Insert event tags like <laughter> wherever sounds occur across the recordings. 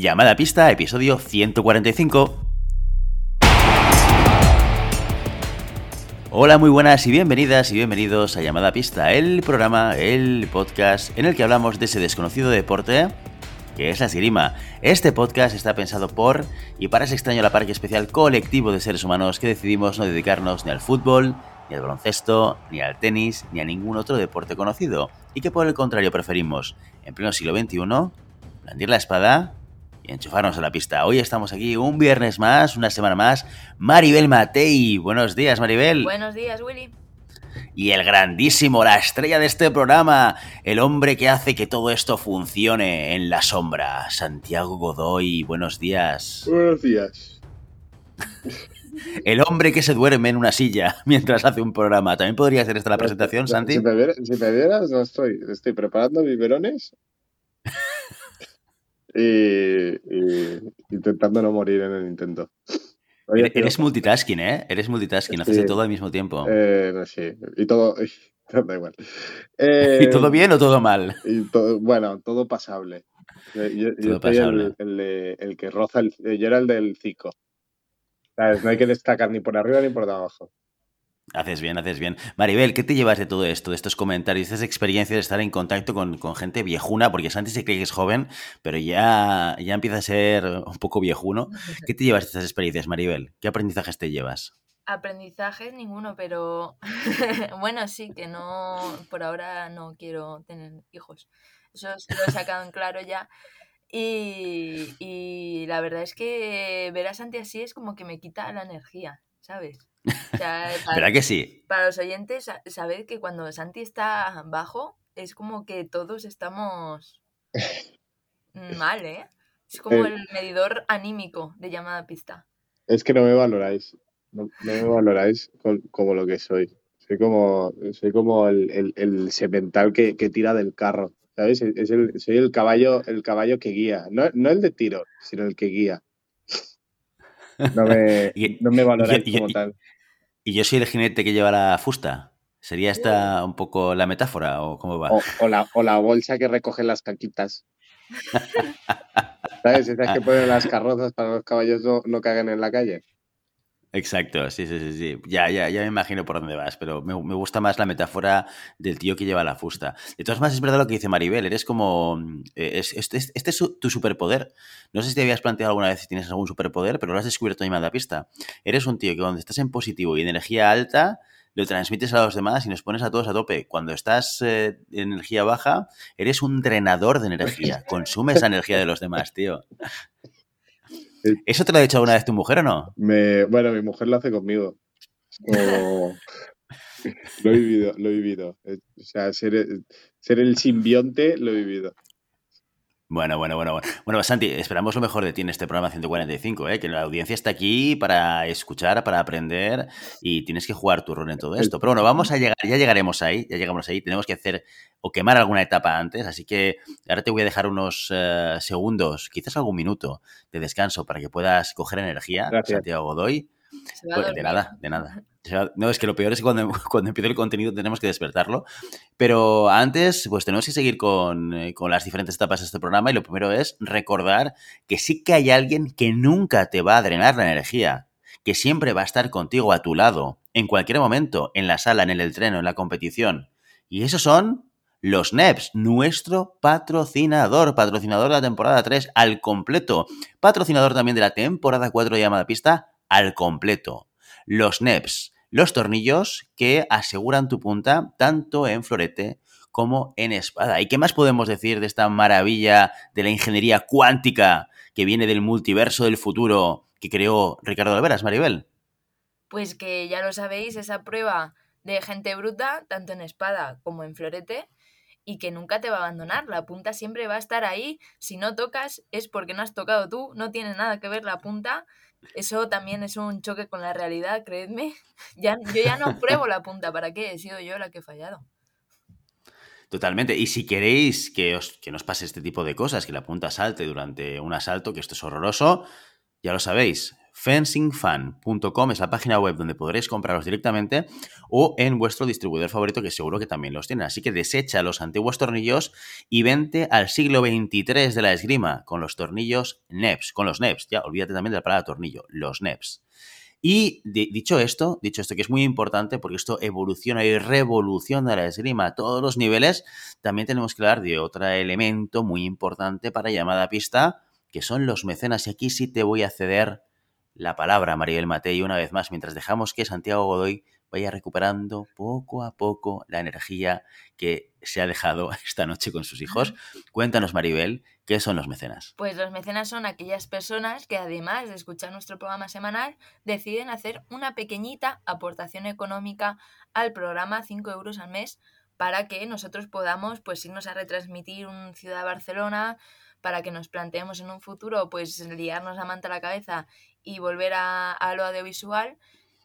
Llamada Pista, episodio 145. Hola, muy buenas y bienvenidas y bienvenidos a Llamada Pista, el programa, el podcast en el que hablamos de ese desconocido deporte que es la esgrima. Este podcast está pensado por y para ese extraño la parque especial colectivo de seres humanos que decidimos no dedicarnos ni al fútbol, ni al baloncesto, ni al tenis, ni a ningún otro deporte conocido, y que por el contrario preferimos, en pleno siglo XXI, blandir la espada enchufarnos a la pista. Hoy estamos aquí un viernes más, una semana más. Maribel Matei, buenos días Maribel. Buenos días Willy. Y el grandísimo, la estrella de este programa, el hombre que hace que todo esto funcione en la sombra, Santiago Godoy, buenos días. Buenos días. El hombre que se duerme en una silla <laughs> mientras hace un programa. ¿También podría ser esta la presentación, Santi? Si me, vieras, no estoy. Estoy preparando biberones <laughs> y, intentando no morir en el intento. Eres multitasking, ¿eh? Eres multitasking, haces todo al mismo tiempo. Eh, sí, <laughs> y todo. Da igual. <laughs> ¿Y todo eh, bien o todo mal? Y todo, bueno, todo pasable. Yo, El, que roza el. Yo era el del cico. No hay que destacar ni por arriba ni por debajo. Haces bien, haces bien. Maribel, ¿qué te llevas de todo esto, de estos comentarios, de estas experiencias de estar en contacto con, gente viejuna? Porque Santi se cree que es joven, pero ya, ya empieza a ser un poco viejuno. <laughs> ¿Qué te llevas de estas experiencias, Maribel? ¿Qué aprendizajes te llevas? Aprendizajes ninguno, pero <laughs> bueno, sí, que no, por ahora no quiero tener hijos. Eso lo he sacado en claro ya. Y, y la verdad es que ver a Santi así es como que me quita la energía, ¿sabes? <laughs> ¿Verdad que sí? Para los oyentes, sabed que cuando Santi está bajo, es como que todos estamos <laughs> mal, ¿eh? Es como eh. el medidor anímico de llamada pista. Es que no me valoráis. No, me valoráis como lo que soy. Soy como, soy como el, el, semental que, tira del carro. ¿Sabes? Es el, soy el caballo, el caballo que guía. No, no el de tiro, sino el que guía. <laughs> No me, no me valoráis como tal. ¿Y yo soy el jinete que lleva la fusta? ¿Sería esta un poco la metáfora o cómo va? O, la, o la, bolsa que recoge las caquitas. <laughs> ¿Sabes? Esas que ponen las carrozas para que los caballos no, no caguen en la calle. Exacto, sí, sí, sí, sí. Ya, ya, ya me imagino por dónde vas, pero me, gusta más la metáfora del tío que lleva la fusta. De todas maneras, es verdad lo que dice Maribel, eres como... Eh, este es, tu superpoder. No sé si te habías planteado alguna vez si tienes algún superpoder, pero lo has descubierto en la pista. Eres un tío que cuando estás en positivo y en energía alta, lo transmites a los demás y nos pones a todos a tope. Cuando estás eh, en energía baja, eres un drenador de energía. <laughs> Consumes esa energía de los demás, tío. ¿Eso te lo ha dicho alguna vez tu mujer o no? Me, bueno, mi mujer lo hace conmigo. <laughs> lo he vivido, lo he vivido. O sea, ser, ser el simbionte lo he vivido. Bueno, bueno, bueno, bueno. Bueno, Santi, esperamos lo mejor de ti en este programa 145, ¿eh? que la audiencia está aquí para escuchar, para aprender y tienes que jugar tu rol en todo esto. Pero bueno, vamos a llegar, ya llegaremos ahí, ya llegamos ahí. Tenemos que hacer o quemar alguna etapa antes, así que ahora te voy a dejar unos eh, segundos, quizás algún minuto de descanso para que puedas coger energía, Santiago Godoy. Pues, de nada, de nada. No, es que lo peor es cuando, <laughs> cuando empiece el contenido tenemos que despertarlo. Pero antes, pues tenemos que seguir con, eh, con, las diferentes etapas de este programa. Y lo primero es recordar que sí que hay alguien que nunca te va a drenar la energía, que siempre va a estar contigo a tu lado, en cualquier momento, en la sala, en el tren en la competición. Y esos son los NEPs, nuestro patrocinador, patrocinador de la temporada 3 al completo, patrocinador también de la temporada 4 de llamada pista al completo. Los NEPs, los tornillos que aseguran tu punta tanto en florete como en espada. ¿Y qué más podemos decir de esta maravilla de la ingeniería cuántica que viene del multiverso del futuro que creó Ricardo Alveras, Maribel? Pues que ya lo sabéis, esa prueba de gente bruta, tanto en espada como en florete, y que nunca te va a abandonar. La punta siempre va a estar ahí. Si no tocas es porque no has tocado tú, no tiene nada que ver la punta eso también es un choque con la realidad, creedme. <laughs> Ya, yo ya no pruebo la punta, ¿para qué? He sido yo la que he fallado. Totalmente. Y si queréis que, os, que nos pase este tipo de cosas, que la punta salte durante un asalto, que esto es horroroso, ya lo sabéis. fencingfan.com es la página web donde podréis comprarlos directamente o en vuestro distribuidor favorito que seguro que también los tiene. Así que desecha los antiguos tornillos y vente al siglo XXIII de la esgrima con los tornillos NEPS, con los NEPS. Ya, olvídate también de la palabra tornillo, los NEPS. Y dicho esto, dicho esto que es muy importante porque esto evoluciona y revoluciona la esgrima a todos los niveles, también tenemos que hablar de otro elemento muy importante para llamada pista, que son los mecenas. Y aquí sí te voy a ceder la palabra, Maribel Matei, una vez más, mientras dejamos que Santiago Godoy vaya recuperando poco a poco la energía que se ha dejado <laughs> esta noche con sus hijos. Cuéntanos, Maribel, ¿qué son los mecenas? Pues los mecenas son aquellas personas que además de escuchar nuestro programa semanal, deciden hacer una pequeñita aportación económica al programa 5 euros al mes para que nosotros podamos pues irnos a retransmitir un Ciudad Barcelona, para que nos planteemos en un futuro pues liarnos la manta a la cabeza y volver a, a lo audiovisual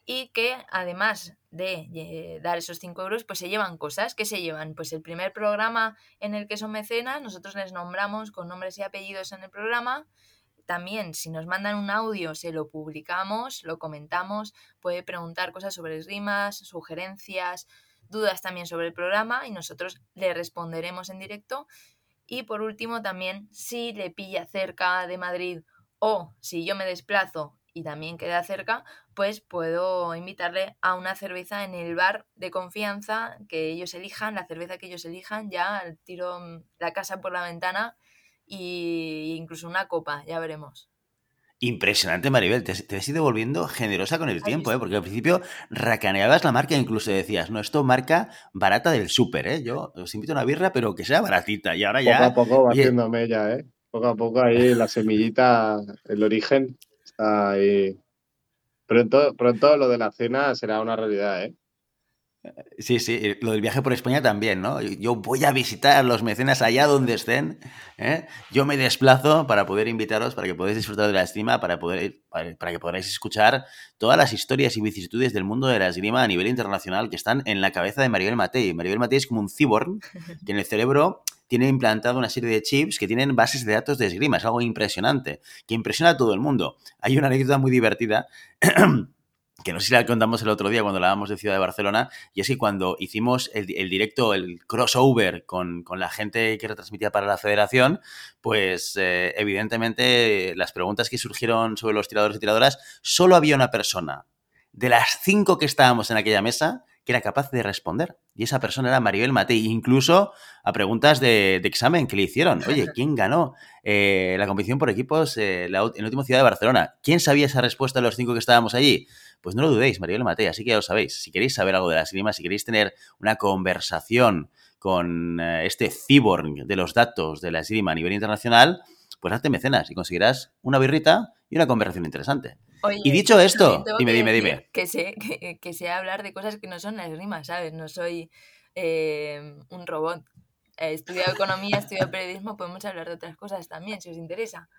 y que además de dar esos 5 euros, pues se llevan cosas. ¿Qué se llevan? Pues el primer programa en el que son mecenas, nosotros les nombramos con nombres y apellidos en el programa. También, si nos mandan un audio, se lo publicamos, lo comentamos, puede preguntar cosas sobre rimas, sugerencias, dudas también sobre el programa y nosotros le responderemos en directo. Y por último, también, si le pilla cerca de Madrid o si yo me desplazo y también queda cerca, pues puedo invitarle a una cerveza en el bar de confianza que ellos elijan, la cerveza que ellos elijan, ya tiro mm, la casa por la ventana e incluso una copa, ya veremos. Impresionante, Maribel. Te, has ido volviendo generosa con el tiempo, ¿eh? porque al principio racaneabas la marca e incluso decías, no, esto marca barata del súper, ¿eh? Yo os invito a una birra, pero que sea baratita. Y ahora ya. Poco a poco va haciéndome ya, ¿eh? Poco a poco ahí la semillita, el origen Ahí. Pronto, pronto lo de la cena será una realidad, ¿eh? Sí, sí, lo del viaje por España también, ¿no? Yo voy a visitar los mecenas allá donde estén, ¿eh? Yo me desplazo para poder invitaros, para que podáis disfrutar de la esgrima, para, poder, para que podáis escuchar todas las historias y vicisitudes del mundo de la esgrima a nivel internacional que están en la cabeza de Maribel Matei. Maribel Matei es como un cyborg que en el cerebro tiene implantado una serie de chips que tienen bases de datos de esgrima. Es algo impresionante, que impresiona a todo el mundo. Hay una anécdota muy divertida. <clears throat> que no sé si la contamos el otro día cuando hablábamos de Ciudad de Barcelona, y es que cuando hicimos el, directo, el crossover con, la gente que retransmitía para la federación, pues eh, evidentemente las preguntas que surgieron sobre los tiradores y tiradoras, solo había una persona de las cinco que estábamos en aquella mesa que era capaz de responder. Y esa persona era Maribel Matei, incluso a preguntas de, examen que le hicieron. Oye, <laughs> ¿quién ganó eh, la competición por equipos eh, en la última ciudad de Barcelona? ¿Quién sabía esa respuesta de los cinco que estábamos allí? Pues no lo dudéis, Maribel Matei, así que ya lo sabéis. Si queréis saber algo de la esgrima, si queréis tener una conversación con eh, este cyborg de los datos de la esgrima a nivel internacional, pues hazte mecenas y conseguirás una birrita y una conversación interesante y dicho esto, dime, dime, dime. Que sé, que, sé hablar de cosas que no son esgrima, ¿sabes? No soy eh, un robot. He estudiado economía, he estudiado periodismo, podemos hablar de otras cosas también, si os interesa.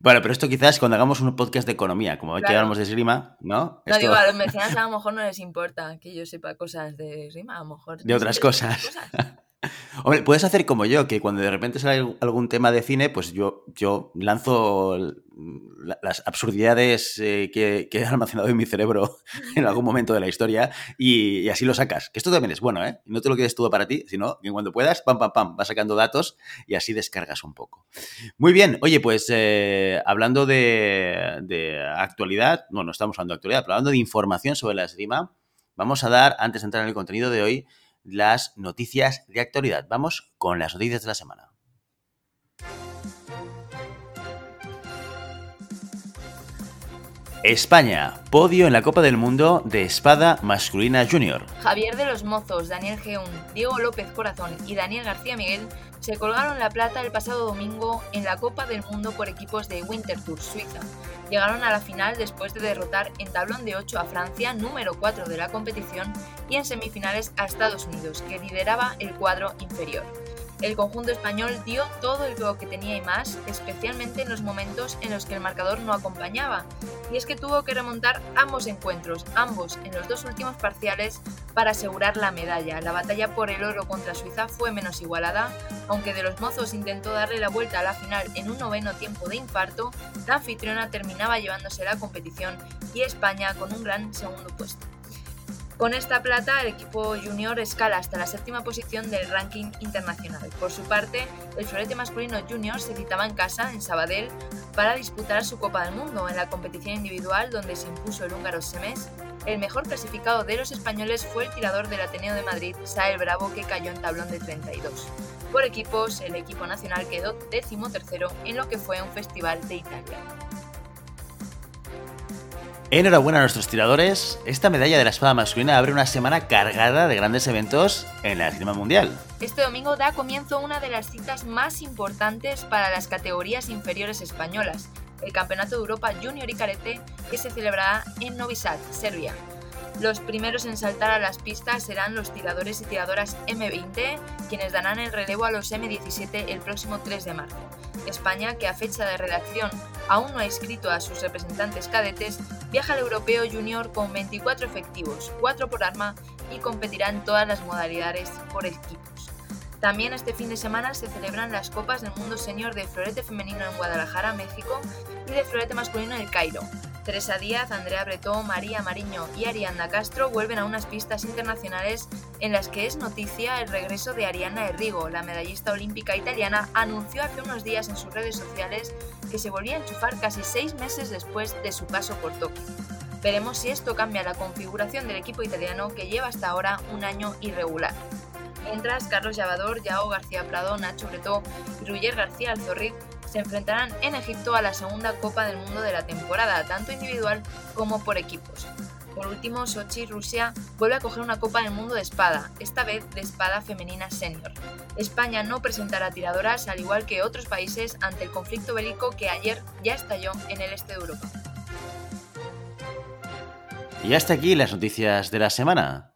Bueno, pero esto quizás cuando hagamos un podcast de economía, como que hablamos de esgrima, ¿no? No, digo, a los mecenas a lo mejor no les importa que yo sepa cosas de esgrima, a lo mejor... De otras cosas. <laughs> Hombre, puedes hacer como yo, que cuando de repente sale algún tema de cine, pues yo, yo lanzo las absurdidades eh, que, he almacenado en mi cerebro <laughs> en algún momento de la historia y, así lo sacas. Que esto también es bueno, ¿eh? No te lo quedes todo para ti, sino que cuando puedas, pam, pam, pam, vas sacando datos y así descargas un poco. Muy bien, oye, pues eh, hablando de, actualidad, no, no estamos hablando de actualidad, pero hablando de información sobre la esgrima, vamos a dar, antes de entrar en el contenido de hoy, las noticias de actualidad. Vamos con las noticias de la semana. España, podio en la Copa del Mundo de Espada Masculina Junior. Javier de los Mozos, Daniel Geun, Diego López Corazón y Daniel García Miguel se colgaron la plata el pasado domingo en la Copa del Mundo por equipos de Winter Tour Suiza. Llegaron a la final después de derrotar en tablón de 8 a Francia, número 4 de la competición, y en semifinales a Estados Unidos, que lideraba el cuadro inferior. El conjunto español dio todo el juego que tenía y más, especialmente en los momentos en los que el marcador no acompañaba. Y es que tuvo que remontar ambos encuentros, ambos en los dos últimos parciales, para asegurar la medalla. La batalla por el oro contra Suiza fue menos igualada, aunque de los mozos intentó darle la vuelta a la final en un noveno tiempo de infarto, la anfitriona terminaba llevándose la competición y España con un gran segundo puesto. Con esta plata, el equipo junior escala hasta la séptima posición del ranking internacional. Por su parte, el florete masculino junior se citaba en casa, en Sabadell, para disputar su Copa del Mundo en la competición individual donde se impuso el húngaro Semes. El mejor clasificado de los españoles fue el tirador del Ateneo de Madrid, Sael Bravo, que cayó en tablón de 32. Por equipos, el equipo nacional quedó décimo tercero en lo que fue un festival de Italia. Enhorabuena a nuestros tiradores. Esta medalla de la espada masculina abre una semana cargada de grandes eventos en la esgrima mundial. Este domingo da comienzo una de las citas más importantes para las categorías inferiores españolas, el Campeonato de Europa Junior y Carete, que se celebrará en Novi Sad, Serbia. Los primeros en saltar a las pistas serán los tiradores y tiradoras M20, quienes darán el relevo a los M17 el próximo 3 de marzo. España, que a fecha de redacción aún no ha inscrito a sus representantes cadetes, viaja al europeo junior con 24 efectivos, 4 por arma y competirá en todas las modalidades por equipos. También este fin de semana se celebran las Copas del Mundo Senior de Florete Femenino en Guadalajara, México, y de Florete Masculino en el Cairo. Teresa Díaz, Andrea Bretón, María Mariño y Ariana Castro vuelven a unas pistas internacionales en las que es noticia el regreso de Ariana Errigo. La medallista olímpica italiana anunció hace unos días en sus redes sociales que se volvía a enchufar casi seis meses después de su paso por Tokio. Veremos si esto cambia la configuración del equipo italiano que lleva hasta ahora un año irregular. Mientras, Carlos Llavador, Yao García Prado, Nacho Bretó y Ruyer García Alzorriz se enfrentarán en Egipto a la segunda Copa del Mundo de la temporada, tanto individual como por equipos. Por último, Sochi, Rusia, vuelve a coger una Copa del Mundo de espada, esta vez de espada femenina senior. España no presentará tiradoras, al igual que otros países, ante el conflicto bélico que ayer ya estalló en el este de Europa. Y hasta aquí las noticias de la semana.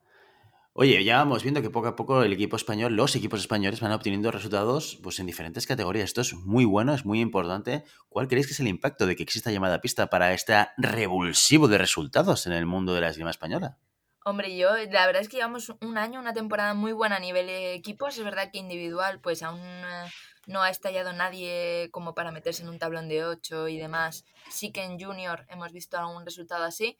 Oye, ya vamos viendo que poco a poco el equipo español, los equipos españoles van obteniendo resultados pues, en diferentes categorías. Esto es muy bueno, es muy importante. ¿Cuál creéis que es el impacto de que exista llamada pista para este revulsivo de resultados en el mundo de la esgrima española? Hombre, yo, la verdad es que llevamos un año, una temporada muy buena a nivel de equipos. Es verdad que individual, pues aún eh, no ha estallado nadie como para meterse en un tablón de 8 y demás. Sí que en Junior hemos visto algún resultado así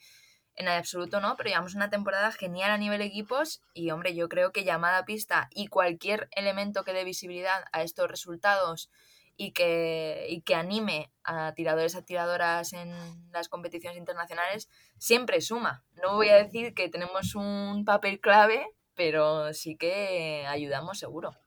en absoluto no, pero llevamos una temporada genial a nivel equipos y hombre, yo creo que llamada pista y cualquier elemento que dé visibilidad a estos resultados y que, y que anime a tiradores a tiradoras en las competiciones internacionales siempre suma. No voy a decir que tenemos un papel clave, pero sí que ayudamos seguro.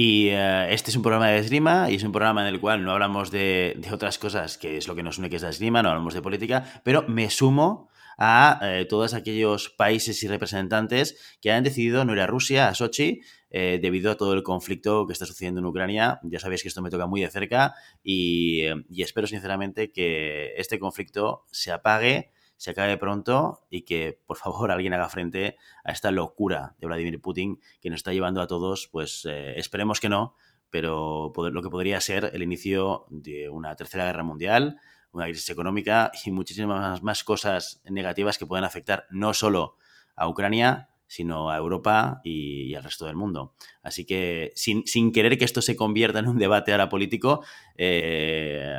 Y eh, este es un programa de esgrima y es un programa en el cual no hablamos de, otras cosas, que es lo que nos une, que es la esgrima, no hablamos de política, pero me sumo a eh, todos aquellos países y representantes que han decidido no ir a Rusia, a Sochi, eh, debido a todo el conflicto que está sucediendo en Ucrania. Ya sabéis que esto me toca muy de cerca y espero sinceramente que este conflicto se apague se acabe pronto y que por favor <laughs> alguien haga frente a esta locura de Vladimir Putin que nos está llevando a todos, pues eh, esperemos que no, pero lo que podría ser el inicio de una tercera guerra mundial, una crisis económica y muchísimas más cosas negativas que pueden afectar no solo a Ucrania, sino a Europa y, al resto del mundo. Así que sin, querer que esto se convierta en un debate ahora político, eh,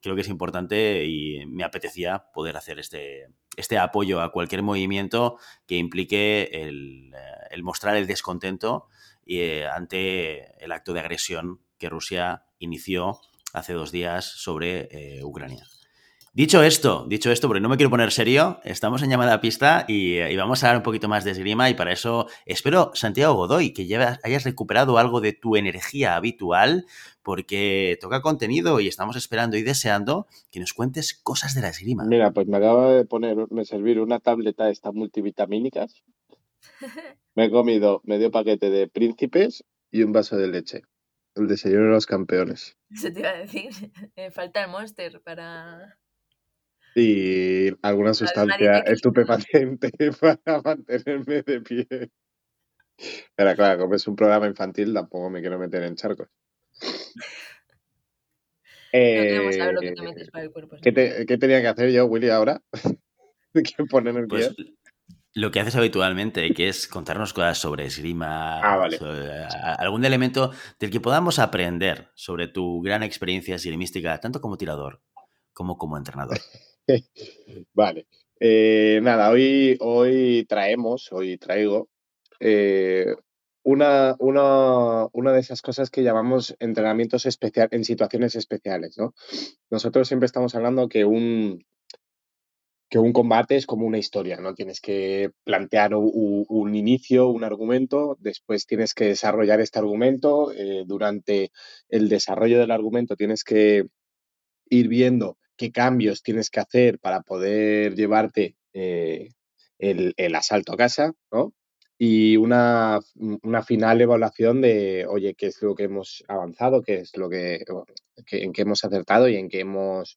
creo que es importante y me apetecía poder hacer este, este apoyo a cualquier movimiento que implique el, eh, mostrar el descontento eh, ante el acto de agresión que Rusia inició hace dos días sobre eh, Ucrania. Dicho esto, dicho esto, porque no me quiero poner serio, estamos en llamada a pista y, vamos a hablar un poquito más de esgrima y para eso espero, Santiago Godoy, que ya hayas recuperado algo de tu energía habitual porque toca contenido y estamos esperando y deseando que nos cuentes cosas de la esgrima. Mira, pues me acaba de poner, me servir una tableta de estas multivitamínicas. <laughs> Me he comido medio paquete de príncipes y un vaso de leche. El desayuno de los campeones. Eso te iba a decir. <laughs> falta el monster para y alguna sustancia estupefaciente <laughs> para mantenerme de pie. Pero claro, como es un programa infantil, tampoco me quiero meter en charcos. No queremos saber lo que te metes para el cuerpo. ¿Qué, te- qué tenía que hacer yo, Willy, ahora? <laughs> ¿Qué poner en el Pues lo que haces habitualmente, que es contarnos cosas sobre esgrima, Ah, vale. sobre, a- algún elemento del que podamos aprender sobre tu gran experiencia esgrimística, tanto como tirador como como entrenador. <laughs> Vale. Eh, nada, hoy, hoy traemos, hoy traigo eh, una, una, una de esas cosas que llamamos entrenamientos especial, en situaciones especiales, ¿no? Nosotros siempre estamos hablando que un, que un combate es como una historia, ¿no? Tienes que plantear un, inicio, un argumento, después tienes que desarrollar este argumento, eh, durante el desarrollo del argumento tienes que ir viendo qué cambios tienes que hacer para poder llevarte eh, el, el asalto a casa, ¿no? Y una, una final evaluación de, oye, qué es lo que hemos avanzado, qué es lo que, en qué hemos acertado y en qué hemos,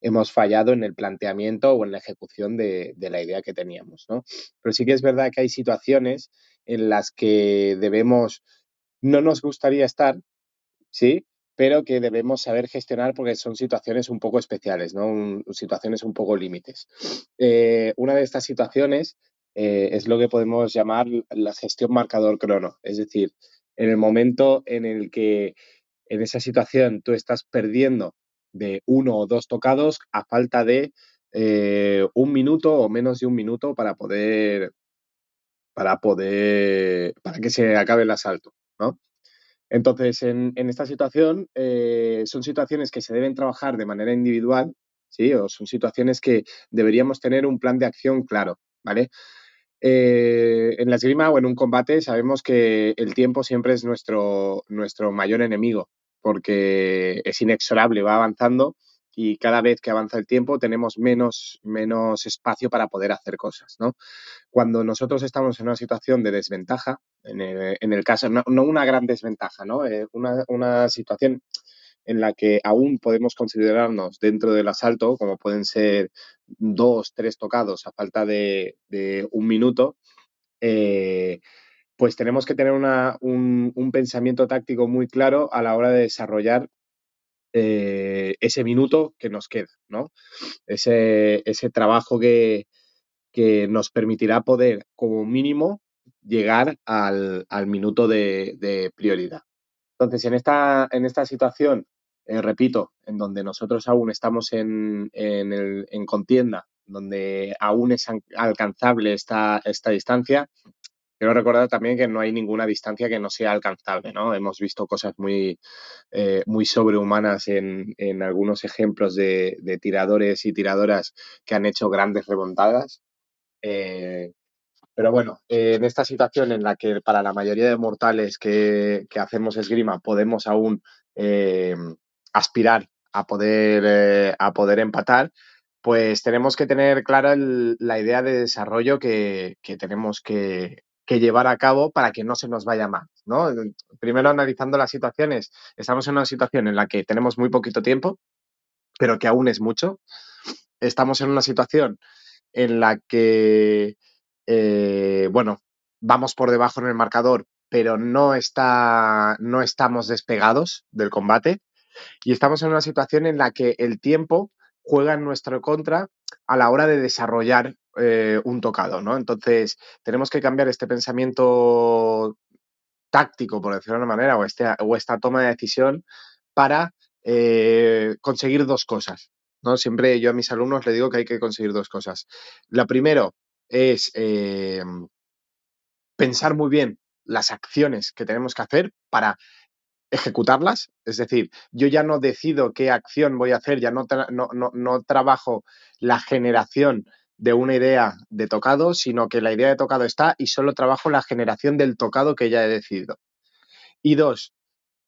hemos fallado en el planteamiento o en la ejecución de, de la idea que teníamos, ¿no? Pero sí que es verdad que hay situaciones en las que debemos, no nos gustaría estar, ¿sí? Pero que debemos saber gestionar porque son situaciones un poco especiales, ¿no? Situaciones un poco límites. Eh, una de estas situaciones eh, es lo que podemos llamar la gestión marcador crono, es decir, en el momento en el que en esa situación tú estás perdiendo de uno o dos tocados a falta de eh, un minuto o menos de un minuto para poder para poder para que se acabe el asalto, ¿no? Entonces, en, esta situación, eh, son situaciones que se deben trabajar de manera individual, ¿sí? O son situaciones que deberíamos tener un plan de acción claro, ¿vale? Eh, en la esgrima o en un combate sabemos que el tiempo siempre es nuestro, nuestro mayor enemigo, porque es inexorable, va avanzando y cada vez que avanza el tiempo tenemos menos, menos espacio para poder hacer cosas, ¿no? Cuando nosotros estamos en una situación de desventaja, en el, en el caso, no, una gran desventaja, ¿no? Eh, una, una situación en la que aún podemos considerarnos dentro del asalto, como pueden ser dos, tres tocados a falta de, de un minuto, eh, pues tenemos que tener una, un, un, pensamiento táctico muy claro a la hora de desarrollar eh, ese minuto que nos queda, ¿no? Ese, ese trabajo que, que, nos permitirá poder, como mínimo, llegar al, al minuto de, de, prioridad. Entonces, en esta, en esta situación, eh, repito, en donde nosotros aún estamos en, en, contienda, donde aún es alcanzable esta, esta distancia, quiero recordar también que no hay ninguna distancia que no sea alcanzable, ¿no? Hemos visto cosas muy, eh, muy sobrehumanas en, en, algunos ejemplos de, de, tiradores y tiradoras que han hecho grandes remontadas. Eh, pero bueno, en esta situación en la que para la mayoría de mortales que, que hacemos esgrima podemos aún eh, aspirar a poder, a poder empatar, pues tenemos que tener clara la idea de desarrollo que, que tenemos que, que, llevar a cabo para que no se nos vaya mal. ¿no? Primero analizando las situaciones, estamos en una situación en la que tenemos muy poquito tiempo, pero que aún es mucho. Estamos en una situación en la que eh, bueno, vamos por debajo en el marcador, pero no, está, no estamos despegados del combate y estamos en una situación en la que el tiempo juega en nuestro contra a la hora de desarrollar eh, un tocado, ¿no? Entonces, tenemos que cambiar este pensamiento táctico, por decirlo de una manera, o, este, o esta toma de decisión para eh, conseguir dos cosas. ¿no? Siempre yo a mis alumnos le digo que hay que conseguir dos cosas. La primero es eh, pensar muy bien las acciones que tenemos que hacer para ejecutarlas. Es decir, yo ya no decido qué acción voy a hacer, ya no, no, no, no trabajo la generación de una idea de tocado, sino que la idea de tocado está y solo trabajo la generación del tocado que ya he decidido. Y dos,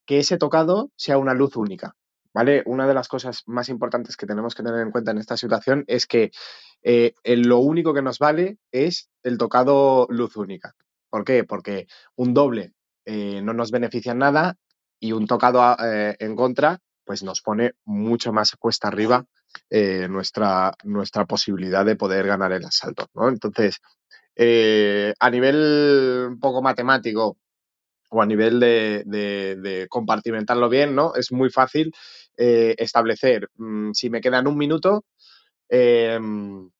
que ese tocado sea una luz única. ¿Vale? Una de las cosas más importantes que tenemos que tener en cuenta en esta situación es que eh, lo único que nos vale es el tocado luz única. ¿Por qué? Porque un doble eh, no nos beneficia en nada y un tocado eh, en contra pues nos pone mucho más cuesta arriba eh, nuestra, nuestra posibilidad de poder ganar el asalto. ¿no? Entonces, eh, a nivel un poco matemático o a nivel de, compartimentarlo bien, ¿no? Es muy fácil eh, establecer mm, si me quedan un minuto, em,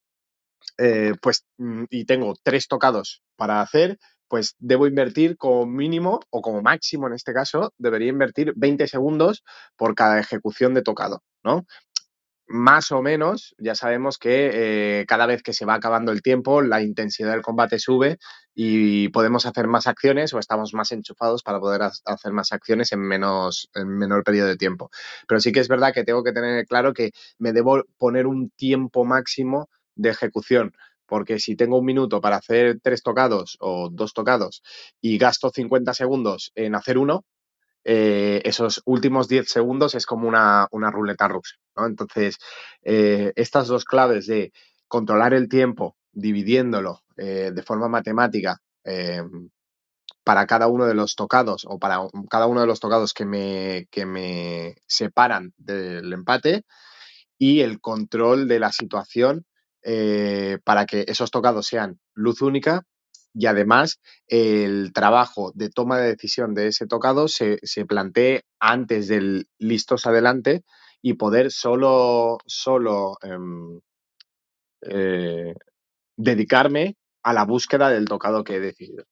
pues, mm, y tengo tres tocados para hacer, pues debo invertir como mínimo o como máximo en este caso, debería invertir 20 segundos por cada ejecución de tocado, ¿no? Más o menos, ya sabemos que eh, cada vez que se va acabando el tiempo, la intensidad del combate sube y podemos hacer más acciones o estamos más enchufados para poder hacer más acciones en, menos, en menor periodo de tiempo. Pero sí que es verdad que tengo que tener claro que me debo poner un tiempo máximo de ejecución. Porque si tengo un minuto para hacer tres tocados o dos tocados y gasto 50 segundos en hacer uno, eh, esos últimos 10 segundos es como una, ruleta rusa. Entonces, eh, estas dos claves de controlar el tiempo, dividiéndolo eh, de forma matemática para cada uno de los tocados o para cada uno de los tocados que me, que me separan del empate y el control de la situación para que esos tocados sean luz única y además el trabajo de toma de decisión de ese tocado se, se plantee antes del listos adelante y poder solo, solo em, eh, dedicarme a la búsqueda del tocado que he decidido.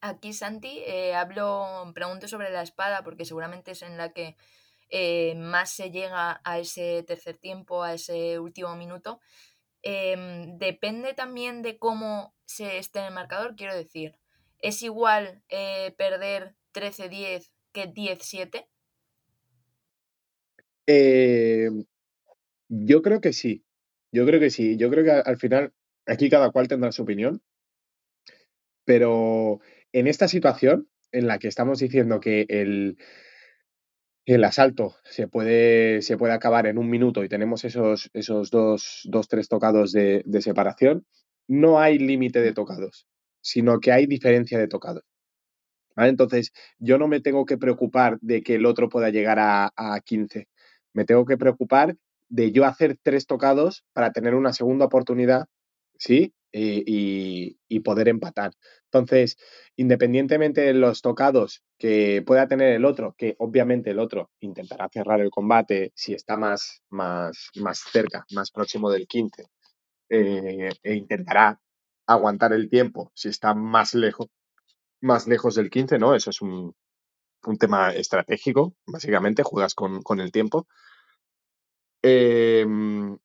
Aquí, Santi, eh, hablo, pregunto sobre la espada, porque seguramente es en la que eh, más se llega a ese tercer tiempo, a ese último minuto. Em, depende también de cómo se esté en el marcador, quiero decir. ¿Es igual eh, perder 13-10 que 10-7? Eh, yo creo que sí. Yo creo que sí. Yo creo que al final aquí cada cual tendrá su opinión. Pero en esta situación en la que estamos diciendo que el, el asalto se puede, se puede acabar en un minuto y tenemos esos, esos dos, dos tres tocados de, separación, no hay límite de tocados, sino que hay diferencia de tocados. Entonces, yo no me tengo que preocupar de que el otro pueda llegar a, a 15. Me tengo que preocupar de yo hacer tres tocados para tener una segunda oportunidad, ¿sí? Y, poder empatar. Entonces, independientemente de los tocados que pueda tener el otro, que obviamente el otro intentará cerrar el combate si está más, más, más cerca, más próximo del 15, eh, e intentará aguantar el tiempo si está más lejos, más lejos del 15, ¿no? Eso es un, tema estratégico, básicamente, juegas con, el tiempo. Em,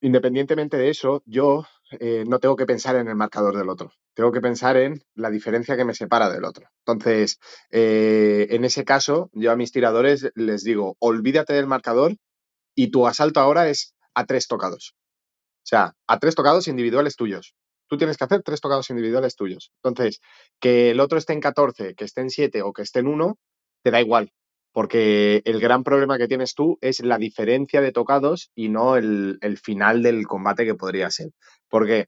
independientemente de eso, yo eh, no tengo que pensar en el marcador del otro, tengo que pensar en la diferencia que me separa del otro. Entonces, eh, en ese caso, yo a mis tiradores les digo, olvídate del marcador y tu asalto ahora es a tres tocados. O sea, a tres tocados individuales tuyos. Tú tienes que hacer tres tocados individuales tuyos. Entonces, que el otro esté en 14, que esté en 7 o que esté en 1, te da igual porque el gran problema que tienes tú es la diferencia de tocados y no el, final del combate que podría ser. Porque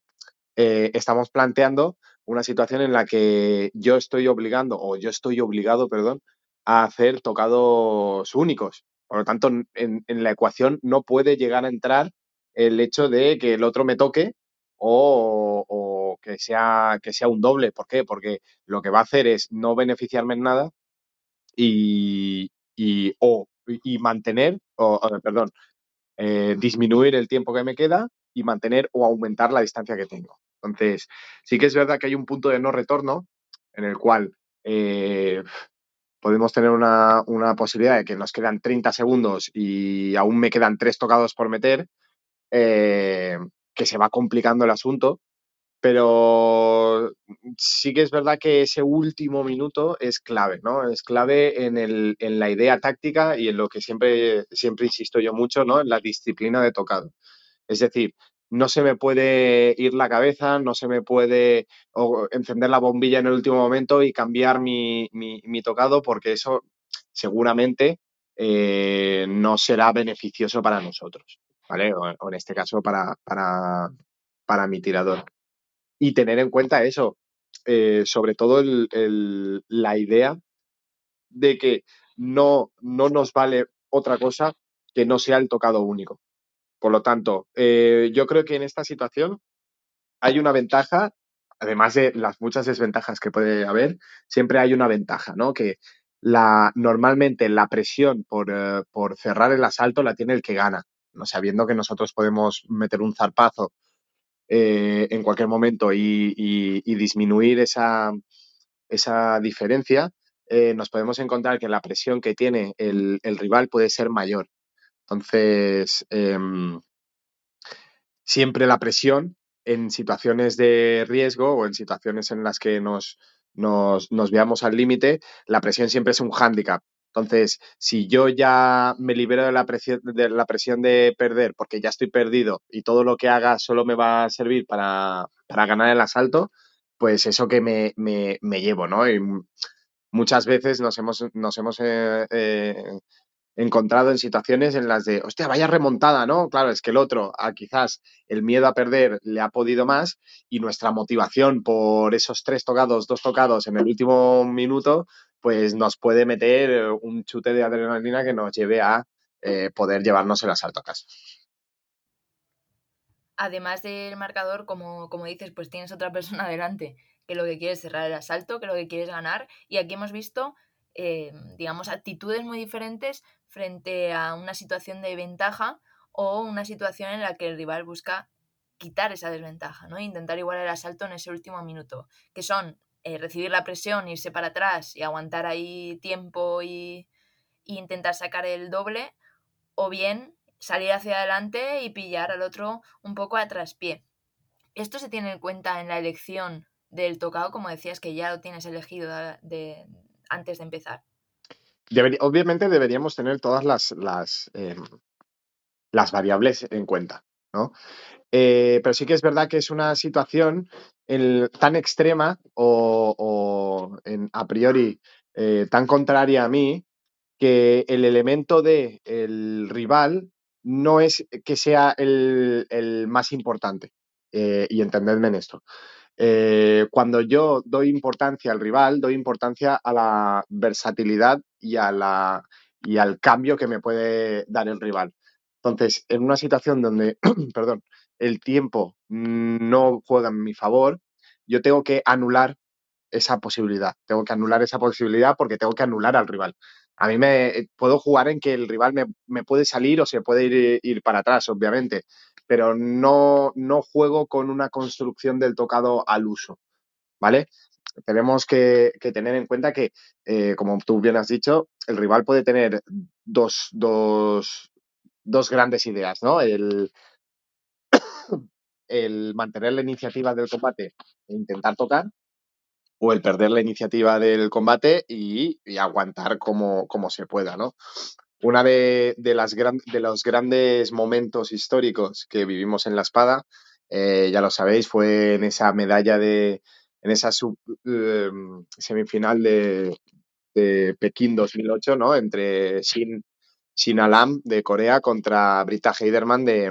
eh, estamos planteando una situación en la que yo estoy obligando, o yo estoy obligado, perdón, a hacer tocados únicos. Por lo tanto, en, la ecuación no puede llegar a entrar el hecho de que el otro me toque o, que, sea, que sea un doble. ¿Por qué? Porque lo que va a hacer es no beneficiarme en nada y, o, y mantener, o, perdón, eh, disminuir el tiempo que me queda y mantener o aumentar la distancia que tengo. Entonces, sí que es verdad que hay un punto de no retorno en el cual eh, podemos tener una, posibilidad de que nos quedan 30 segundos y aún me quedan tres tocados por meter, eh, que se va complicando el asunto pero sí que es verdad que ese último minuto es clave, ¿no? Es clave en, el, en la idea táctica y en lo que siempre, siempre insisto yo mucho, ¿no? En la disciplina de tocado. Es decir, no se me puede ir la cabeza, no se me puede encender la bombilla en el último momento y cambiar mi, tocado porque eso seguramente eh, no será beneficioso para nosotros, ¿vale? O, en este caso para, para, para mi tirador y tener en cuenta eso, eh, sobre todo la idea de que no, no nos vale otra cosa que no sea el tocado único. Por lo tanto, eh, yo creo que en esta situación hay una ventaja, además de las muchas desventajas que puede haber, siempre hay una ventaja, ¿no? Que la, normalmente la presión por, eh, por cerrar el asalto la tiene el que gana, ¿no? sabiendo que nosotros podemos meter un zarpazo eh, en cualquier momento y, disminuir esa, esa diferencia, eh, nos podemos encontrar que la presión que tiene el, el rival puede ser mayor. Entonces, em, siempre la presión en situaciones de riesgo o en situaciones en las que nos, nos, nos veamos al límite, la presión siempre es un hándicap. Entonces, si yo ya me libero de la, presión, de la presión de perder porque ya estoy perdido y todo lo que haga solo me va a servir para, para ganar el asalto, pues eso que me, me, me llevo, ¿no? Y muchas veces nos hemos, nos hemos eh, eh, encontrado en situaciones en las de, hostia, vaya remontada, ¿no? Claro, es que el otro, a quizás el miedo a perder le ha podido más y nuestra motivación por esos tres tocados, dos tocados en el último minuto, pues nos puede meter un chute de adrenalina que nos lleve a eh, poder llevarnos el asalto a casa. Además del marcador, como, como dices, pues tienes otra persona <laughs> delante que lo que quiere es cerrar el asalto, que lo que quiere es ganar. Y aquí hemos visto, eh, digamos, actitudes muy diferentes frente a una situación de ventaja o una situación en la que el rival busca quitar esa desventaja, ¿no? Intentar igual el asalto en ese último minuto, que son eh, recibir la presión, irse para atrás y aguantar ahí tiempo y, intentar sacar el doble, o bien salir hacia adelante y pillar al otro un poco a traspié. Esto se tiene en cuenta en la elección del tocado, como decías que ya lo tienes elegido de, antes de empezar. Obviamente deberíamos tener todas las, las, eh, las variables en cuenta, ¿no? Eh, pero sí que es verdad que es una situación tan extrema o, en, a priori eh, tan contraria a mí que el elemento de el rival no es que sea el, más importante. Eh, y entendedme en esto. Cuando yo doy importancia al rival, doy importancia a la versatilidad y, a la, y al cambio que me puede dar el rival. Entonces, en una situación donde, <clears throat> perdón, el tiempo no juega en mi favor, yo tengo que anular esa posibilidad. Tengo que anular esa posibilidad porque tengo que anular al rival. A mí me puedo jugar en que el rival me, me puede salir o se puede ir, ir, para atrás, obviamente, pero no, no juego con una construcción del tocado al uso, ¿vale? Tenemos que, que tener en cuenta que, eh, como tú bien has dicho, el rival puede tener dos, dos, dos grandes ideas, ¿no? El, <clears throat> el mantener la iniciativa del combate e intentar tocar, o el perder la iniciativa del combate y, aguantar como, se pueda, ¿no? Una de, las los grandes momentos históricos que vivimos en la espada, eh, ya lo sabéis, fue en esa medalla de, en esa eh, semifinal de, de, Pekín 2008, ¿no? Entre Shin, Shin Alam de Corea contra Britta Heiderman de,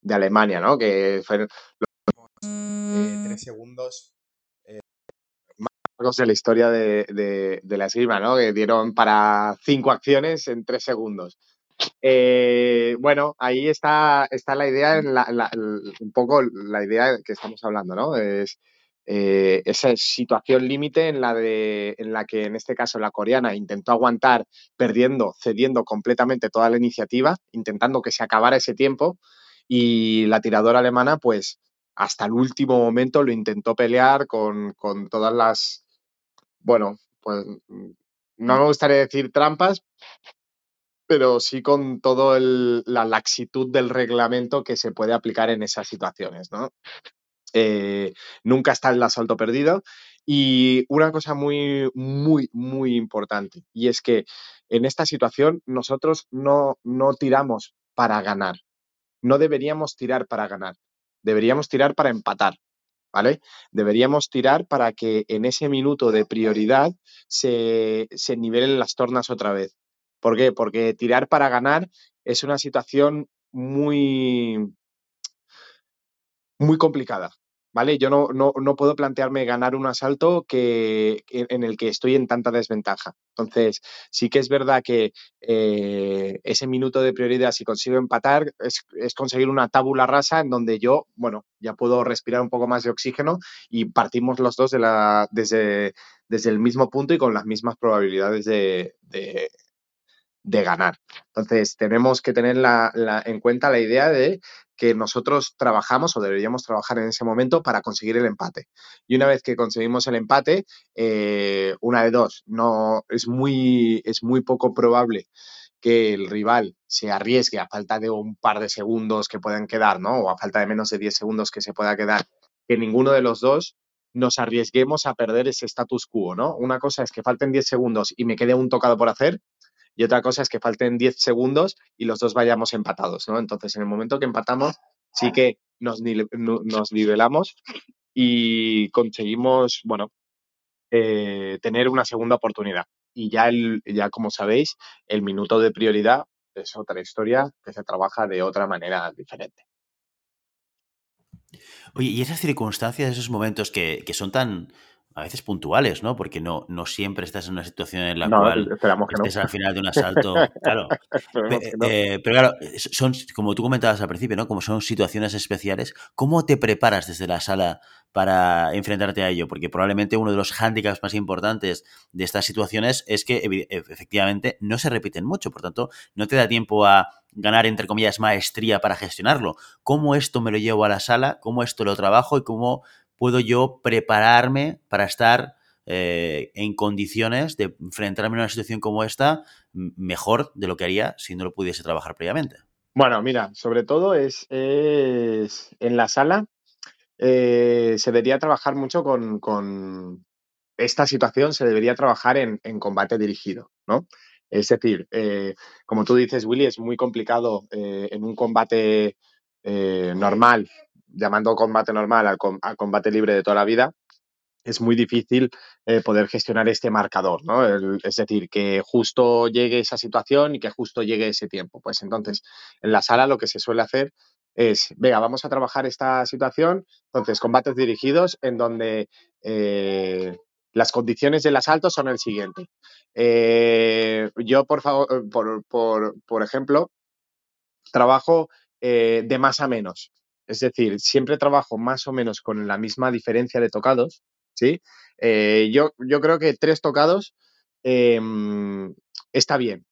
de Alemania, ¿no? Que fueron los eh, tres segundos de la historia de, de, de, la esgrima, ¿no? Que dieron para cinco acciones en tres segundos. Eh, bueno, ahí está, está la idea, en la, la, un poco la idea que estamos hablando, ¿no? Es eh, esa situación límite en, la de, en la que en este caso la coreana intentó aguantar perdiendo, cediendo completamente toda la iniciativa, intentando que se acabara ese tiempo y la tiradora alemana pues hasta el último momento lo intentó pelear con, con todas las, bueno, pues no me gustaría decir trampas, pero sí con toda la laxitud del reglamento que se puede aplicar en esas situaciones, ¿no? Eh, nunca está el asalto perdido. Y una cosa muy, muy, muy importante, y es que en esta situación nosotros no, no tiramos para ganar. No deberíamos tirar para ganar. Deberíamos tirar para empatar. ¿vale? Deberíamos tirar para que en ese minuto de prioridad se, se nivelen las tornas otra vez. ¿Por qué? Porque tirar para ganar es una situación muy, muy complicada. ¿Vale? Yo no, no, no, puedo plantearme ganar un asalto que, en el que estoy en tanta desventaja. Entonces, sí que es verdad que eh, ese minuto de prioridad, si consigo empatar, es, es, conseguir una tábula rasa en donde yo, bueno, ya puedo respirar un poco más de oxígeno y partimos los dos de la, desde, desde el mismo punto y con las mismas probabilidades de, de de ganar. Entonces, tenemos que tener la, la, en cuenta la idea de que nosotros trabajamos o deberíamos trabajar en ese momento para conseguir el empate. Y una vez que conseguimos el empate, eh, una de dos, no, es, muy, es muy poco probable que el rival se arriesgue a falta de un par de segundos que puedan quedar, ¿no? O a falta de menos de 10 segundos que se pueda quedar, que ninguno de los dos nos arriesguemos a perder ese status quo, ¿no? Una cosa es que falten 10 segundos y me quede un tocado por hacer, y otra cosa es que falten 10 segundos y los dos vayamos empatados, ¿no? Entonces, en el momento que empatamos, sí que nos, nos nivelamos y conseguimos, bueno, eh, tener una segunda oportunidad. Y ya, el, ya, como sabéis, el minuto de prioridad es otra historia que se trabaja de otra manera diferente. Oye, y esas circunstancias, esos momentos que, que son tan, a veces puntuales, ¿no? Porque no, no siempre estás en una situación en la no, cual estés no. al final de un asalto. Claro. <laughs> no. eh, pero claro, son, como tú comentabas al principio, ¿no? Como son situaciones especiales, ¿cómo te preparas desde la sala para enfrentarte a ello? Porque probablemente uno de los hándicaps más importantes de estas situaciones es que efectivamente no se repiten mucho, por tanto, no te da tiempo a ganar, entre comillas, maestría para gestionarlo. ¿Cómo esto me lo llevo a la sala? ¿Cómo esto lo trabajo? ¿Y cómo puedo yo prepararme para estar eh, en condiciones de enfrentarme a una situación como esta mejor de lo que haría si no lo pudiese trabajar previamente? Bueno, mira, sobre todo es, en la sala eh, se debería trabajar mucho con, esta situación, se debería trabajar en, combate dirigido, ¿no? Es decir, eh, como tú dices, Willy, es muy complicado en un combate normal llamando combate normal al, combate libre de toda la vida, es muy difícil eh, poder gestionar este marcador, ¿no? Es decir, que justo llegue esa situación y que justo llegue ese tiempo. Pues entonces, en la sala lo que se suele hacer es, venga, vamos a trabajar esta situación, entonces, combates dirigidos en donde eh, las condiciones del asalto son el siguiente. Eh, yo, por favor, por, por, por ejemplo, trabajo de más a menos. Es decir, siempre trabajo más o menos con la misma diferencia de tocados, ¿sí? Eh, yo, yo creo que tres tocados eh, está bien.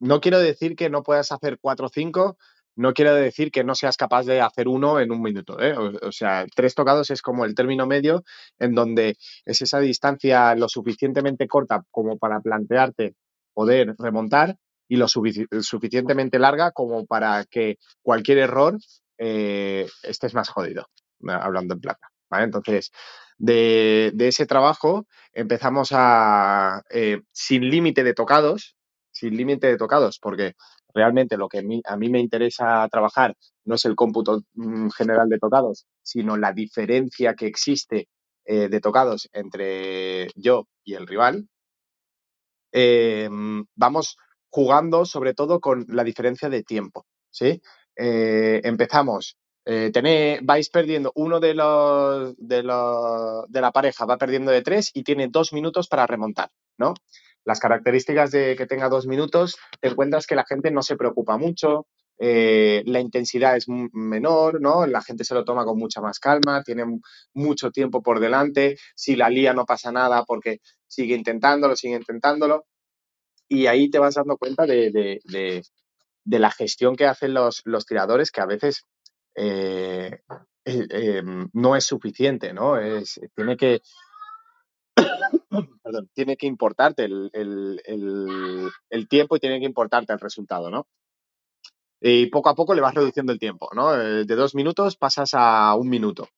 No quiero decir que no puedas hacer cuatro o cinco, no quiero decir que no seas capaz de hacer uno en un minuto. ¿eh? O, sea, tres tocados es como el término medio en donde es esa distancia lo suficientemente corta como para plantearte poder remontar y lo sufic suficientemente larga como para que cualquier error eh, estés más jodido, hablando en plata. ¿vale? Entonces, de, ese trabajo empezamos a, eh, sin límite de tocados, sin límite de tocados, porque realmente lo que a mí, me interesa trabajar no es el cómputo mm, general de tocados, sino la diferencia que existe eh, de tocados entre yo y el rival. Eh, vamos jugando sobre todo con la diferencia de tiempo, ¿sí? Eh, empezamos, eh, vais perdiendo, uno de los, de los de la pareja va perdiendo de tres y tiene dos minutos para remontar, ¿no? Las características de que tenga dos minutos, te encuentras que la gente no se preocupa mucho, eh, la intensidad es menor, ¿no? La gente se lo toma con mucha más calma, tiene mucho tiempo por delante, si la lía no pasa nada porque sigue intentándolo, sigue intentándolo, y ahí te vas dando cuenta de, de la gestión que hacen los, los tiradores, que a veces eh, eh, eh, no es suficiente, ¿no? Es, tiene que. Tiene que importarte el, el, el, tiempo y tiene que importarte el resultado, ¿no? Y poco a poco le vas reduciendo el tiempo, ¿no? De dos minutos pasas a un minuto.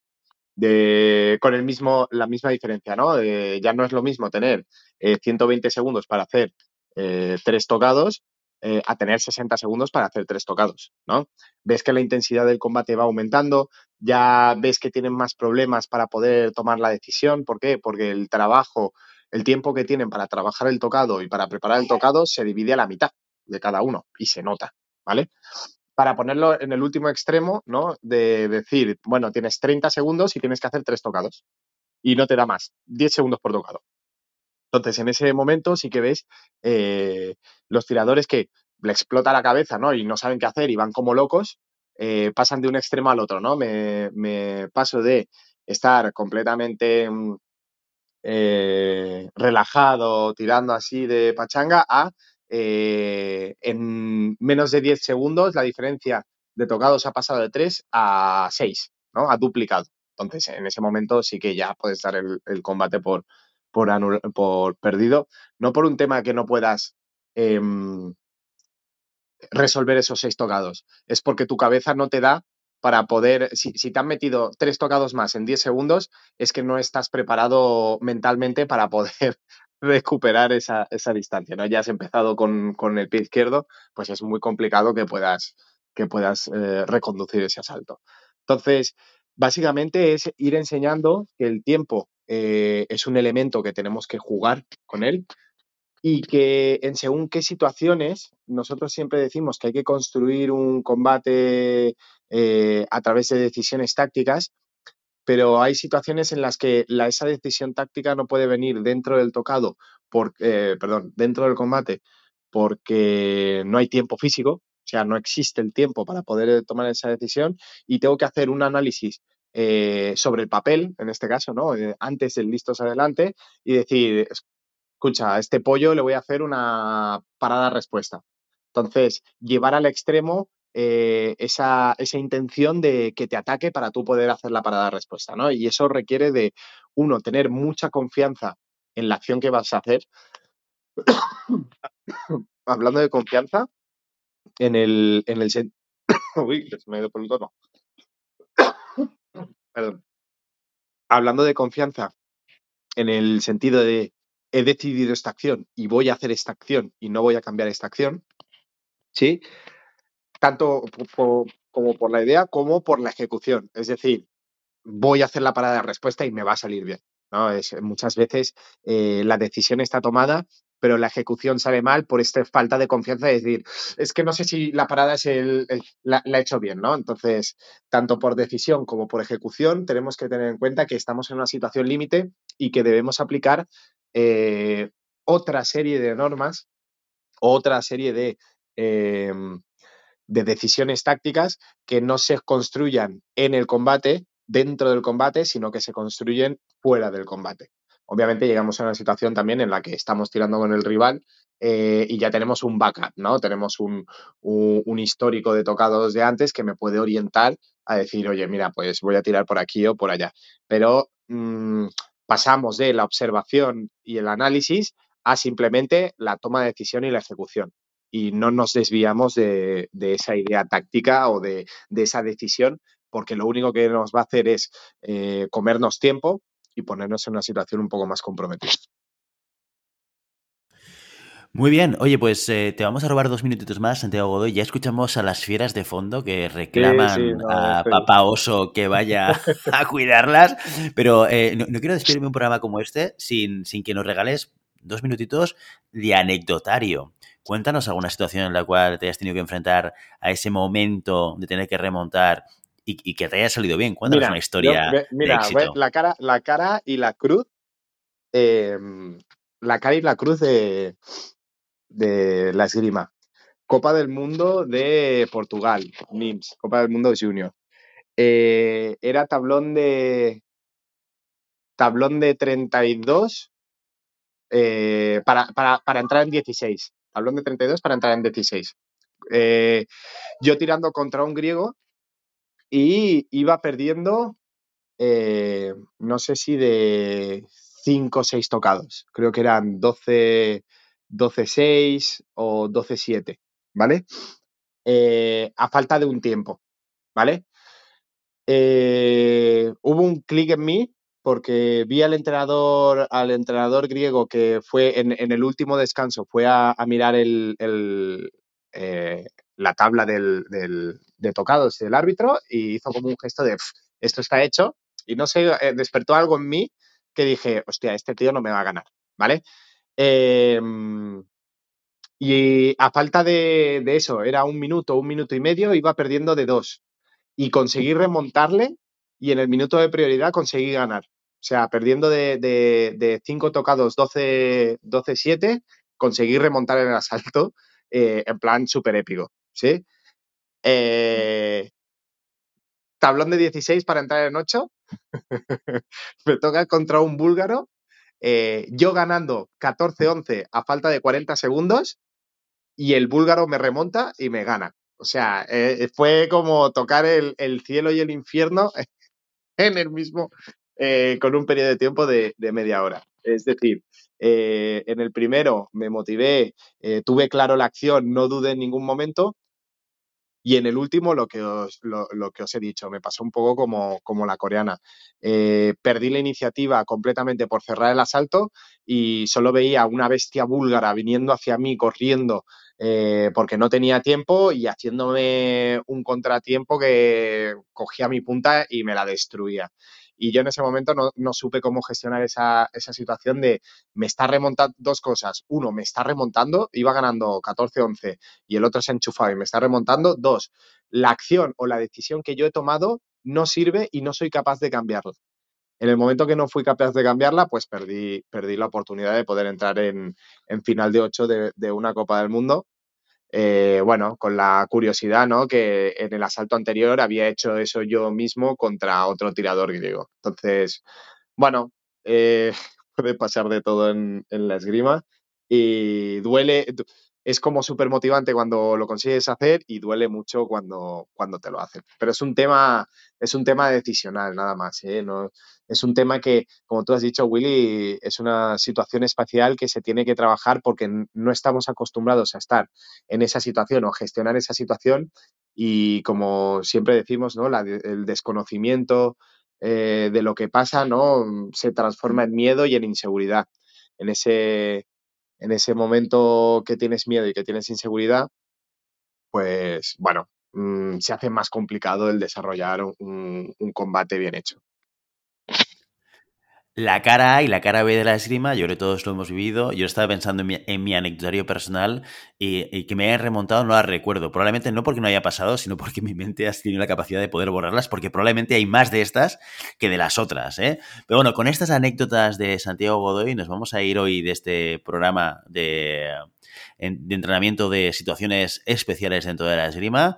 De, con el mismo, la misma diferencia, ¿no? Eh, ya no es lo mismo tener 120 segundos para hacer eh, tres tocados eh, a tener 60 segundos para hacer tres tocados, ¿no? Ves que la intensidad del combate va aumentando, ya ves que tienen más problemas para poder tomar la decisión. ¿Por qué? Porque el trabajo, el tiempo que tienen para trabajar el tocado y para preparar el tocado se divide a la mitad de cada uno y se nota, ¿vale? para ponerlo en el último extremo, ¿no? De decir, bueno, tienes 30 segundos y tienes que hacer tres tocados. Y no te da más, 10 segundos por tocado. Entonces, en ese momento sí que ves eh, los tiradores que le explota la cabeza, ¿no? Y no saben qué hacer y van como locos, eh, pasan de un extremo al otro, ¿no? Me, paso de estar completamente mm, eh, relajado, tirando así de pachanga, a eh, en menos de 10 segundos la diferencia de tocados ha pasado de 3 a 6, ¿no? Ha duplicado. Entonces, en ese momento sí que ya puedes dar el combate por, por, por perdido, no por un tema que no puedas em, resolver esos seis tocados, es porque tu cabeza no te da para poder, si, si te han metido tres tocados más en 10 segundos, es que no estás preparado mentalmente para poder <laughs> recuperar esa, esa distancia, ¿no? Ya has empezado con, con el pie izquierdo, pues es muy complicado que puedas, que puedas eh, reconducir ese asalto. Entonces, básicamente es ir enseñando que el tiempo eh, es un elemento que tenemos que jugar con él y que en según qué situaciones, nosotros siempre decimos que hay que construir un combate eh, a través de decisiones tácticas, pero hay situaciones en las que la, esa decisión táctica no puede venir dentro del tocado, por, eh, perdón, dentro del combate, porque no hay tiempo físico, o sea, no existe el tiempo para poder tomar esa decisión y tengo que hacer un análisis eh, sobre el papel, en este caso, ¿no? Eh, antes del listos adelante y decir, escucha, a este pollo le voy a hacer una parada-respuesta. Entonces, llevar al extremo eh, esa, esa intención de que te ataque para tú poder hacer la parada-respuesta, ¿no? Y eso requiere de, uno, tener mucha confianza en la acción que vas a hacer. <coughs> Hablando de confianza, en el, en el <coughs> Uy, se me ha ido por el tono. Perdón. Hablando de confianza en el sentido de he decidido esta acción y voy a hacer esta acción y no voy a cambiar esta acción, ¿sí? Tanto po- po- como por la idea como por la ejecución. Es decir, voy a hacer la parada de respuesta y me va a salir bien. ¿no? Es, muchas veces eh, la decisión está tomada, pero la ejecución sale mal por esta falta de confianza de decir, es que no sé si la parada es el, la, la he hecho bien, ¿no? Entonces, tanto por decisión como por ejecución, tenemos que tener en cuenta que estamos en una situación límite y que debemos aplicar eh, otra serie de normas, otra serie de, em, de decisiones tácticas que no se construyan en el combate, dentro del combate, sino que se construyen fuera del combate. Obviamente llegamos a una situación también en la que estamos tirando con el rival eh, y ya tenemos un backup, ¿no? Tenemos un, un- histórico de tocados de antes que me puede orientar a decir, oye, mira, pues voy a tirar por aquí o por allá. Pero mm, pasamos de la observación y el análisis a simplemente la toma de decisión y la ejecución y no nos desviamos de, de esa idea táctica o de, de esa decisión, porque lo único que nos va a hacer es eh, comernos tiempo y ponernos en una situación un poco más comprometida. Muy bien, oye, pues eh, te vamos a robar dos minutitos más, Santiago Godoy. Ya escuchamos a las fieras de fondo que reclaman sí, no, a estoy- papá oso que vaya <laughs> a cuidarlas, pero eh, no, no quiero despedirme de un programa como este sin, sin que nos regales dos minutitos de anecdotario. Cuéntanos alguna situación en la cual te hayas tenido que enfrentar a ese momento de tener que remontar y, y que te haya salido bien. Cuéntanos una historia yo- mira, de éxito. la cara, la cara y la cruz, eh, la cara y la cruz de, de la esgrima. Copa del Mundo de Portugal, NIMS, Copa del Mundo Junior. Eh, era tablón de tablón de 32 eh, para, para, para entrar en 16. Tablón de 32 para entrar en 16. Eh, yo tirando contra un griego y iba perdiendo, eh, no sé si de 5 o 6 tocados. Creo que eran 12, 12-6 o 12-7, ¿vale? Eh, a falta de un tiempo, ¿vale? Eh, hubo un clic en mí porque vi al entrenador, al entrenador griego que fue en, en el último descanso, fue a, a mirar el, el, eh, la tabla del, de tocados del árbitro y hizo como un gesto de "Pf, esto está hecho y no sé, eh, despertó algo en mí que dije, hostia, este tío no me va a ganar, ¿vale? Eh, Y a falta de, eso, era un minuto, un minuto y medio, iba perdiendo de dos. Y conseguí remontarle y en el minuto de prioridad conseguí ganar. O sea, perdiendo de, de, de cinco tocados 12-7, conseguí remontar en el asalto eh, en plan súper épico. ¿Sí? Eh, tablón de 16 para entrar en 8. <laughs> Me toca contra un búlgaro. eh, yo ganando 14-11 a falta de 40 segundos y el búlgaro me remonta y me gana. O sea, eh, fue como tocar el, el cielo y el infierno <laughs> en el mismo, eh, con un periodo de tiempo de, de media hora. Es decir, en el primero me motivé, tuve claro la acción, no dudé en ningún momento. Y en el último, lo que os, lo, que os he dicho, me pasó un poco como, como la coreana. Eh, perdí la iniciativa completamente por cerrar el asalto y solo veía una bestia búlgara viniendo hacia mí, corriendo, eh, porque no tenía tiempo y haciéndome un contratiempo que cogía mi punta y me la destruía. Y yo en ese momento no, no supe cómo gestionar esa, esa, situación de me está remontando dos cosas. Uno, me está remontando, iba ganando 14-11 y el otro se ha enchufado y me está remontando. Dos, la acción o la decisión que yo he tomado no sirve y no soy capaz de cambiarla. En el momento que no fui capaz de cambiarla, pues perdí, perdí la oportunidad de poder entrar en, en final de ocho de, de una Copa del Mundo eh, bueno, con la curiosidad, ¿no? Que en el asalto anterior había hecho eso yo mismo contra otro tirador griego. Entonces, bueno, eh, <laughs> puede pasar de todo en, en, la esgrima y duele, es como súper motivante cuando lo consigues hacer y duele mucho cuando, cuando te lo hacen. Pero es un tema, es un tema decisional, nada más, ¿eh? No, es un tema que, como tú has dicho, Willy, es una situación espacial que se tiene que trabajar porque no estamos acostumbrados a estar en esa situación o gestionar esa situación y como siempre decimos, ¿no? El desconocimiento eh, de lo que pasa, ¿no? Se transforma en miedo y en inseguridad. En ese, en ese momento que tienes miedo y que tienes inseguridad, pues bueno, mmm, se hace más complicado el desarrollar un combate bien hecho. La cara A y la cara B de la esgrima, yo creo que todos lo hemos vivido. Yo estaba pensando en mi, anecdotario personal y, que me he remontado, no la recuerdo. Probablemente no porque no haya pasado, sino porque <laughs> mi mente ha tenido la capacidad de poder borrarlas, porque probablemente hay más de estas que de las otras. ¿eh? Pero bueno, con estas anécdotas de Santiago Godoy nos vamos a ir hoy de este programa de entrenamiento de situaciones especiales dentro de la esgrima.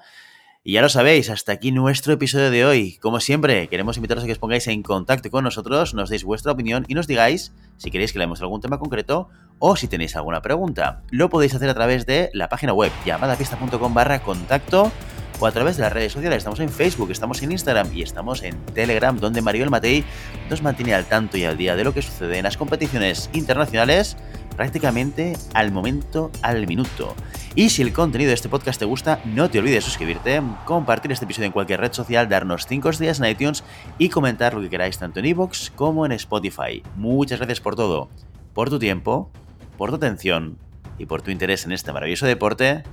Y ya lo sabéis, hasta aquí nuestro episodio de hoy. Como siempre, queremos invitaros a que os pongáis en contacto con nosotros, nos deis vuestra opinión y nos digáis si queréis que leamos algún tema concreto o si tenéis alguna pregunta. Lo podéis hacer a través de la página web llamadapista.com barra contacto o a través de las redes sociales. Estamos en Facebook, estamos en Instagram y estamos en Telegram, donde Mariel Matei nos mantiene al tanto y al día de lo que sucede en las competiciones internacionales prácticamente al momento, al minuto. Y si el contenido de este podcast te gusta, no te olvides de suscribirte, compartir este episodio en cualquier red social, darnos 5 estrellas en iTunes y comentar lo que queráis tanto en iVoox como en Spotify. Muchas gracias por todo, por tu tiempo, por tu atención y por tu interés en este maravilloso deporte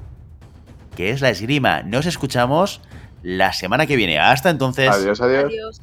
que es la esgrima. Nos escuchamos la semana que viene. Hasta entonces. Adiós, adiós. adiós.